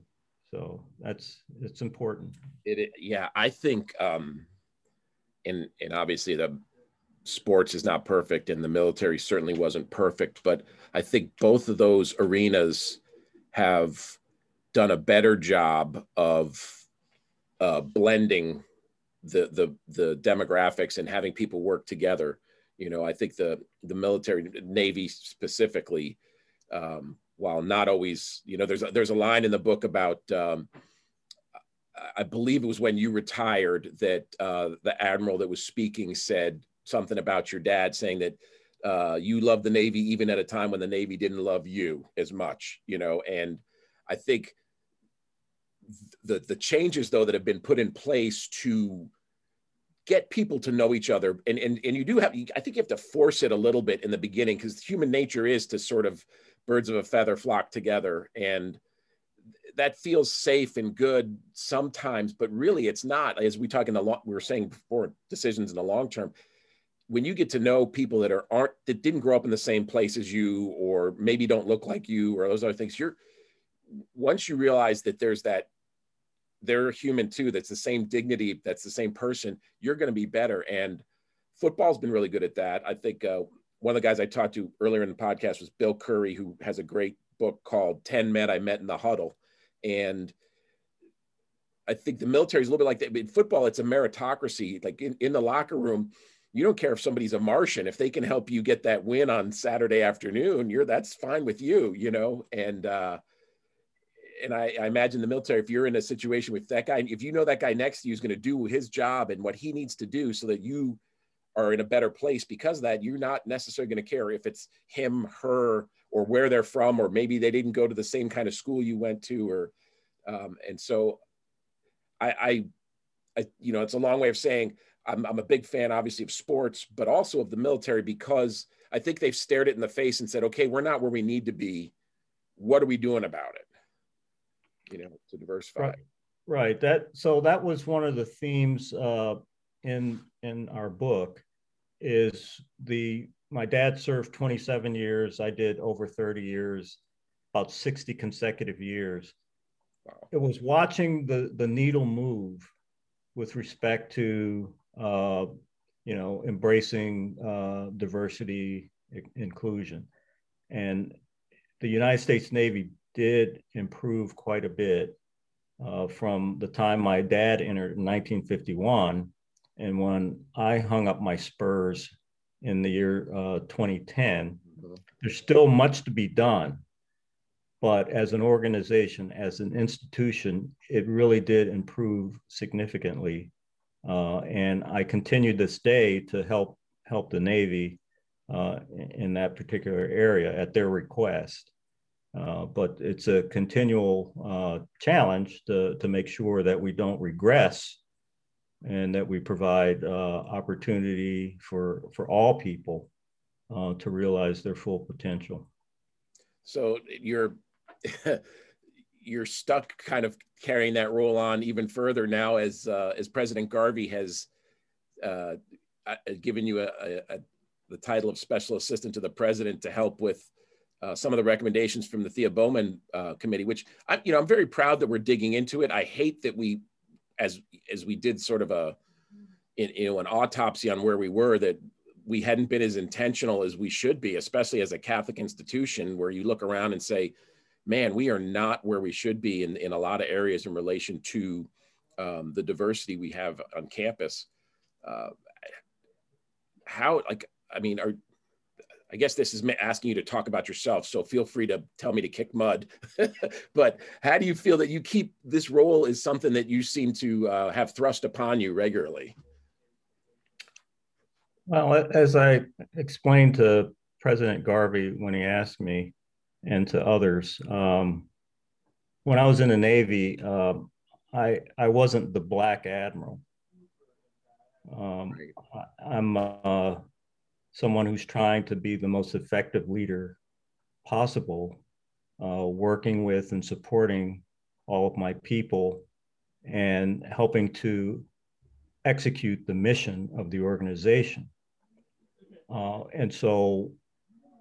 So that's it's important. It, it, yeah, I think, um, and and obviously the sports is not perfect, and the military certainly wasn't perfect, but I think both of those arenas have done a better job of uh, blending the the the demographics and having people work together. You know, I think the the military Navy specifically, um, while not always, you know, there's a, there's a line in the book about. Um, I believe it was when you retired that uh, the admiral that was speaking said something about your dad, saying that uh, you loved the Navy even at a time when the Navy didn't love you as much, you know. And I think the the changes though that have been put in place to get people to know each other and and, and you do have i think you have to force it a little bit in the beginning because human nature is to sort of birds of a feather flock together and that feels safe and good sometimes but really it's not as we talk in the long we were saying before decisions in the long term. When you get to know people that are aren't that didn't grow up in the same place as you or maybe don't look like you or those other things you're once you realize that there's that they're human too that's the same dignity that's the same person you're going to be better and football's been really good at that i think uh, one of the guys i talked to earlier in the podcast was bill curry who has a great book called 10 men i met in the huddle and i think the military is a little bit like that in football it's a meritocracy like in, in the locker room you don't care if somebody's a Martian. If they can help you get that win on Saturday afternoon, you're that's fine with you, you know. And uh, and I, I imagine the military, if you're in a situation with that guy, if you know that guy next to you is going to do his job and what he needs to do, so that you are in a better place because of that, you're not necessarily going to care if it's him, her, or where they're from, or maybe they didn't go to the same kind of school you went to, or um, and so I, I, I, you know, it's a long way of saying I'm, I'm a big fan, obviously, of sports, but also of the military because I think they've stared it in the face and said, okay, we're not where we need to be. What are we doing about it? You know, to diversify. Right. right. That so that was one of the themes uh, in in our book is the my dad served 27 years. I did over 30 years, about 60 consecutive years. Wow. It was watching the the needle move with respect to uh, you know, embracing uh, diversity, inclusion. And the United States Navy did improve quite a bit uh, from the time my dad entered in 1951 and when I hung up my spurs in the year uh, 2010. Mm-hmm. There's still much to be done, but as an organization, as an institution, it really did improve significantly uh, and I continue this day to help help the Navy uh, in that particular area at their request. Uh, but it's a continual uh, challenge to, to make sure that we don't regress and that we provide uh, opportunity for, for all people uh, to realize their full potential. So you're you're stuck kind of carrying that role on even further now as uh, as President Garvey has given you a, a, a, the title of special assistant to the president to help with uh, some of the recommendations from the Thea Bowman uh, committee, which I, you know, I'm very proud that we're digging into it. I hate that we, as as we did sort of a, in, you know, an autopsy on where we were, that we hadn't been as intentional as we should be, especially as a Catholic institution, where you look around and say, man, we are not where we should be in, in a lot of areas in relation to um, the diversity we have on campus. Uh, how, like, I mean, are, I guess this is asking you to talk about yourself, so feel free to tell me to kick mud. but how do you feel that you keep this role is something that you seem to uh, have thrust upon you regularly? Well, as I explained to President Garvey when he asked me, and to others. Um, when I was in the Navy, uh, I I wasn't the black admiral. Um, I, am uh, someone who's trying to be the most effective leader possible, uh, working with and supporting all of my people, and helping to execute the mission of the organization. Uh, and so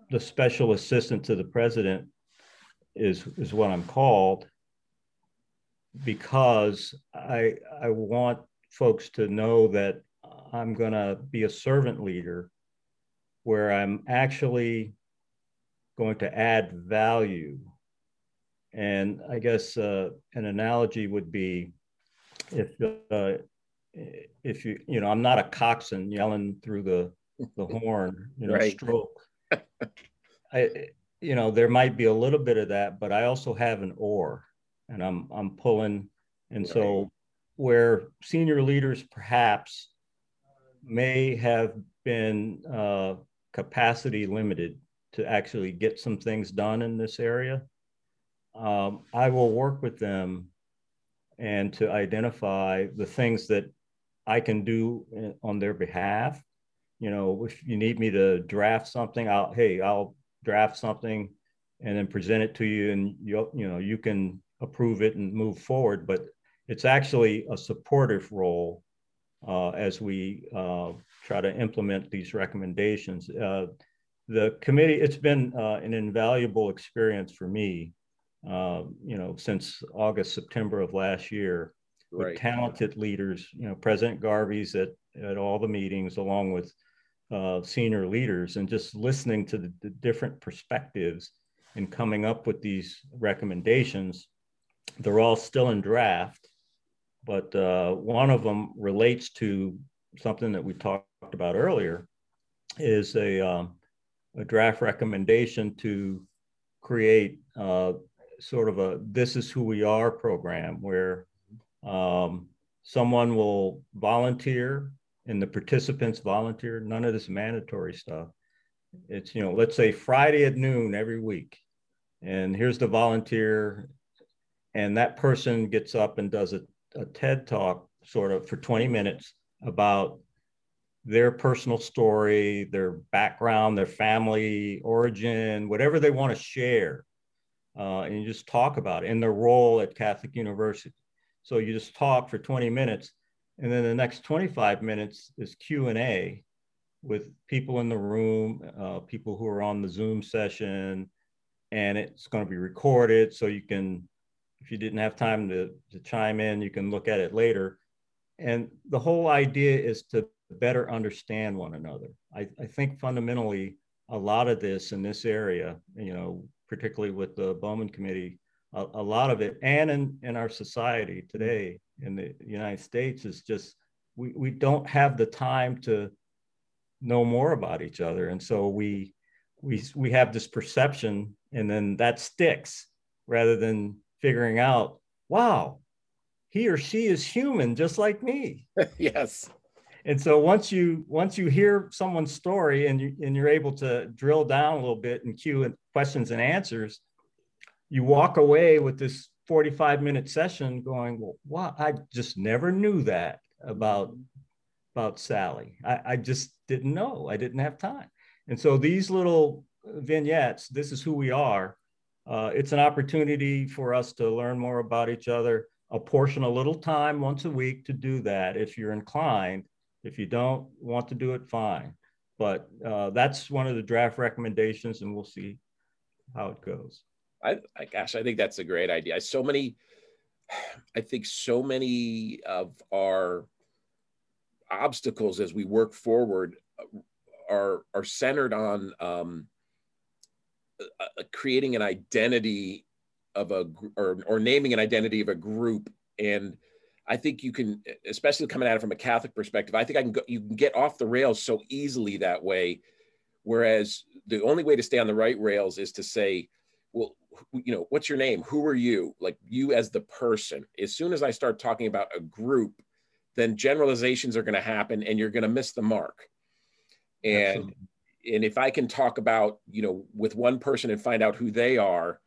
the special assistant to the president is is what I'm called because I I want folks to know that I'm going to be a servant leader where I'm actually going to add value. And I guess uh, an analogy would be if uh, if you you know I'm not a coxswain yelling through the the horn, you know, right. stroke. I, you know, there might be a little bit of that, but I also have an oar, and I'm I'm pulling, and right. so where senior leaders perhaps may have been uh, capacity limited to actually get some things done in this area, um, I will work with them and to identify the things that I can do on their behalf you know, if you need me to draft something, I'll hey, I'll draft something and then present it to you, and you you know you can approve it and move forward. But it's actually a supportive role uh, as we uh, try to implement these recommendations. Uh, the committee, it's been uh, an invaluable experience for me, uh, you know, since August, September of last year right. with talented leaders, you know, President Garvey's at, at all the meetings along with uh, senior leaders and just listening to the, the different perspectives and coming up with these recommendations. They're all still in draft, but uh, one of them relates to something that we talked about earlier is a, um, a draft recommendation to create uh, sort of a this is who we are program where um, someone will volunteer and the participants volunteer. None of this mandatory stuff. It's you know let's say friday at noon every week and here's the volunteer and that person gets up and does a, a ted talk sort of for 20 minutes about their personal story, their background, their family origin, whatever they want to share. Uh, and you just talk about it and their role at Catholic University. So you just talk for 20 minutes, and then the next 25 minutes is Q and A with people in the room, uh, people who are on the Zoom session, and it's going to be recorded so you can, if you didn't have time to, to chime in, you can look at it later. And the whole idea is to better understand one another. I, I think fundamentally a lot of this in this area, you know, particularly with the Bowman Committee, a, a, lot of it, and in, in our society today in the United States, is just we, we don't have the time to know more about each other. And so we, we, we have this perception, and then that sticks rather than figuring out, wow, he or she is human just like me. yes and so once you once you hear someone's story and you and you're able to drill down a little bit and cue questions and answers you walk away with this 45 minute session going well wow i just never knew that about about sally. I, I just didn't know. I didn't have time. And so these little vignettes this is who we are uh, it's an opportunity for us to learn more about each other apportion a little time once a week to do that if you're inclined if you don't want to do it, fine. But uh, that's one of the draft recommendations, and we'll see how it goes. I, I gosh, I think that's a great idea. So many, I think so many of our obstacles as we work forward are are centered on um, uh, creating an identity of a or or naming an identity of a group and I think you can, especially coming at it from a Catholic perspective, I think I can go, you can get off the rails so easily that way. Whereas the only way to stay on the right rails is to say, well, you know, what's your name? Who are you? Like you as the person. As soon as I start talking about a group, then generalizations are going to happen and you're going to miss the mark. And Absolutely. and if I can talk about, you know, with one person and find out who they are,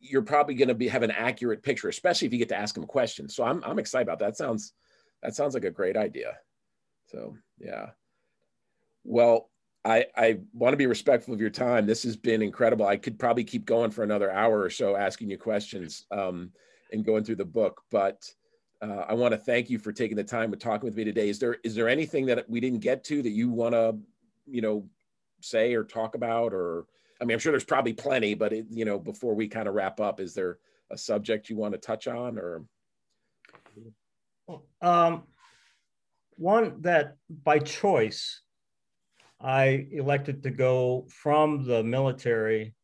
you're probably going to be have an accurate picture, especially if you get to ask them questions. So I'm I'm excited about that. that. Sounds that sounds like a great idea. So yeah. Well, I I want to be respectful of your time. This has been incredible. I could probably keep going for another hour or so asking you questions um, and going through the book, but uh, I want to thank you for taking the time to talking with me today. Is there is there anything that we didn't get to that you want to you know say or talk about or I mean, I'm sure there's probably plenty, but it, you know, before we kind of wrap up, is there a subject you want to touch on or? Um, one that by choice, I elected to go from the military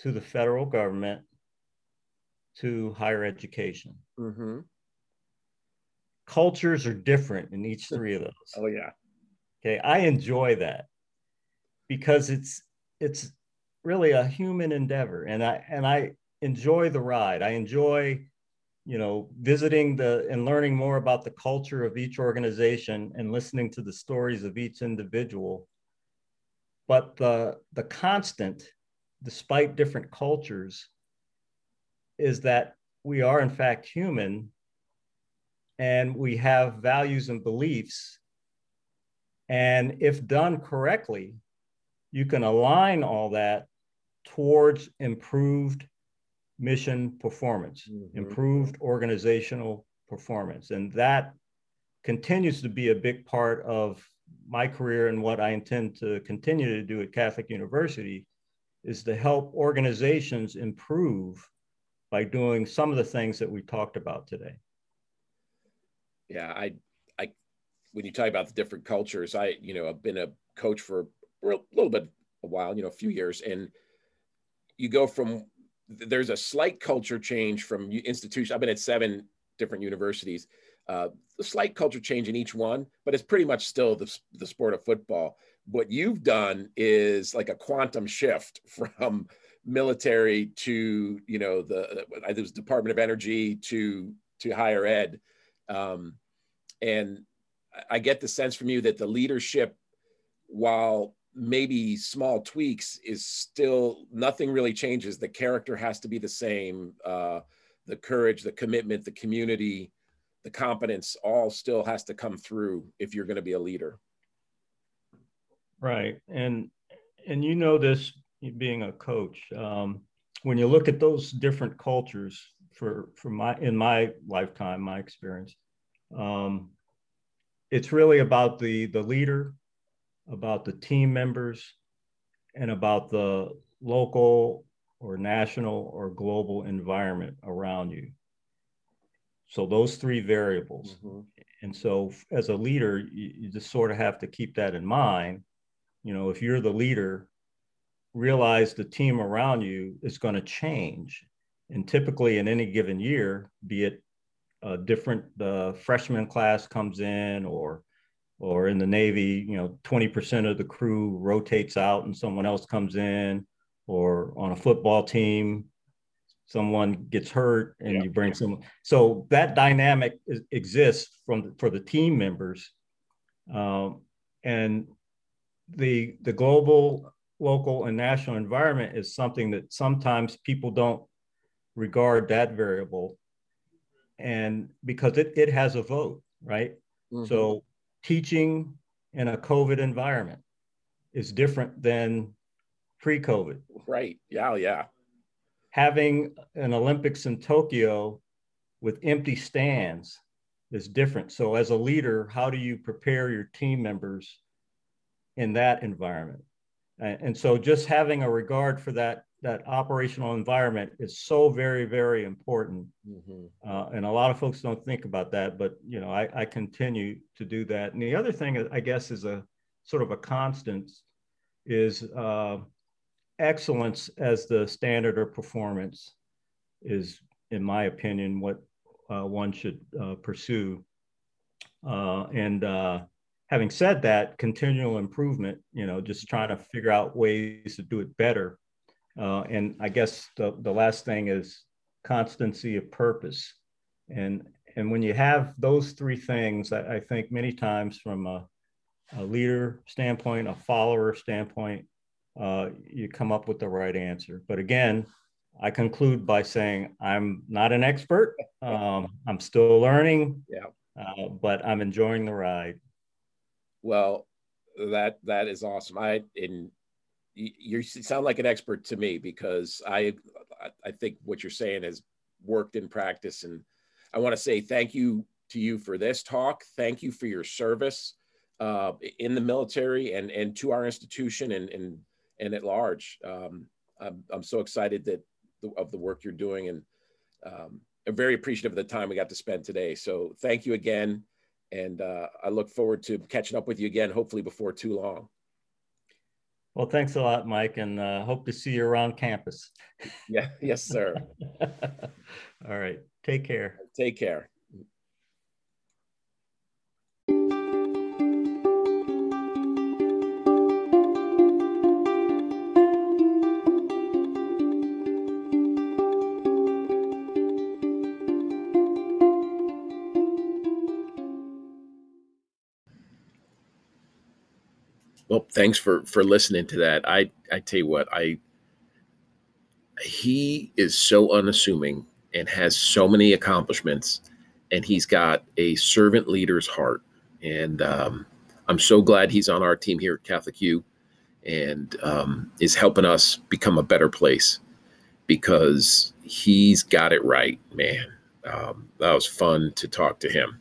to the federal government to higher education. Mm-hmm. Cultures are different in each three of those. oh yeah. Okay, I enjoy that because it's it's really a human endeavor and i and i enjoy the ride. I enjoy you know visiting the and learning more about the culture of each organization and listening to the stories of each individual. But the the constant despite different cultures is that we are in fact human and we have values and beliefs. And if done correctly you can align all that towards improved mission performance, mm-hmm. improved organizational performance. And that continues to be a big part of my career and what I intend to continue to do at Catholic University is to help organizations improve by doing some of the things that we talked about today. Yeah, I, I, when you talk about the different cultures, I, you know, I've been a coach for a little bit, a while, you know, a few years, and you go from there's a slight culture change from institution. I've been at seven different universities. Uh, a slight culture change in each one, but it's pretty much still the, the sport of football. What you've done is like a quantum shift from military to you know the it was Department of Energy to to higher ed, um, and I get the sense from you that the leadership, while maybe small tweaks, is still nothing really changes. The character has to be the same. Uh, the courage, the commitment, the community, the competence all still has to come through if you're going to be a leader. Right. And and you know this being a coach. Um, when you look at those different cultures for for my in my lifetime, my experience, um, it's really about the the leader, about the team members, and about the local or national or global environment around you. So those three variables. Mm-hmm. And so as a leader, you, you, just sort of have to keep that in mind. You know, if you're the leader, realize the team around you is going to change. And typically in any given year, be it a different uh, freshman class comes in or or in the Navy, you know, 20% of the crew rotates out and someone else comes in or on a football team, someone gets hurt and yeah. you bring someone. So that dynamic is, exists from for the team members, um, and the the global, local, and national environment is something that sometimes people don't regard that variable, and because it it has a vote, right? Mm-hmm. So teaching in a COVID environment is different than pre-COVID. Right. Yeah. Yeah. Having an Olympics in Tokyo with empty stands is different. So, as a leader, how do you prepare your team members in that environment? And so, just having a regard for that that operational environment is so very, very important. Mm-hmm. Uh, and a lot of folks don't think about that, but you know, I, I continue to do that. And the other thing, I guess, is a sort of a constant is uh, excellence as the standard of performance is, in my opinion, what uh, one should uh, pursue. Uh, and uh, having said that, continual improvement, you know, just trying to figure out ways to do it better. Uh, and I guess the, the last thing is constancy of purpose. And, and when you have those three things, I, I think many times from a, a leader standpoint, a follower standpoint, uh, you come up with the right answer. But again, I conclude by saying I'm not an expert. Um, I'm still learning. Yeah. Uh, but I'm enjoying the ride. Well, that that is awesome. I and you, sound like an expert to me because I I think what you're saying has worked in practice, and I want to say thank you to you for this talk. Thank you for your service uh, in the military and and to our institution and and and at large. Um, I'm, I'm so excited that the, of the work you're doing and um, I'm very appreciative of the time we got to spend today. So thank you again. And uh, I look forward to catching up with you again, hopefully before too long. Well, thanks a lot, Mike, and uh, hope to see you around campus. Yeah, yes, sir. All right. Take care. Take care. Well, thanks for for listening to that. I I tell you what, I he is so unassuming and has so many accomplishments, and he's got a servant leader's heart. And um, I'm so glad he's on our team here at Catholic U, and um, is helping us become a better place because he's got it right, man. Um, that was fun to talk to him.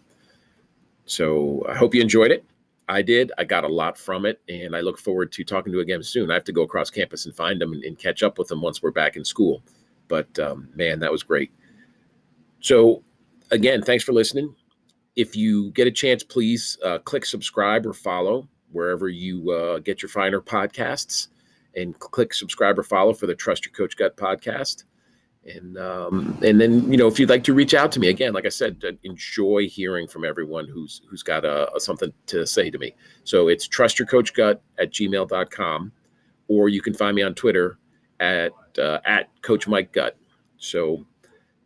So I hope you enjoyed it I did. I got a lot from it, and I look forward to talking to again soon. I have to go across campus and find them and, and catch up with them once we're back in school. But um, man, that was great. So, again, thanks for listening. If you get a chance, please uh, click subscribe or follow wherever you uh, get your finer podcasts, and click subscribe or follow for the Trust Your Coach Gut podcast. And um, and then you know if you'd like to reach out to me again, like I said, enjoy hearing from everyone who's who's got a, a something to say to me. So it's trustyourcoachgut at gmail.com, or you can find me on Twitter at uh, at Coach Mike Gut. So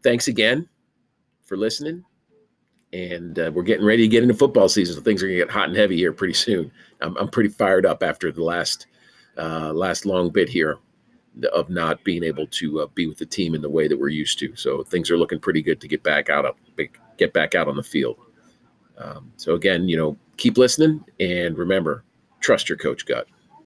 thanks again for listening. And uh, we're getting ready to get into football season, so things are gonna get hot and heavy here pretty soon. I'm, I'm pretty fired up after the last uh, last long bit here of not being able to uh, be with the team in the way that we're used to. So things are looking pretty good to get back out of get back out on the field. Um, so again, you know, keep listening and remember, trust your coach gut.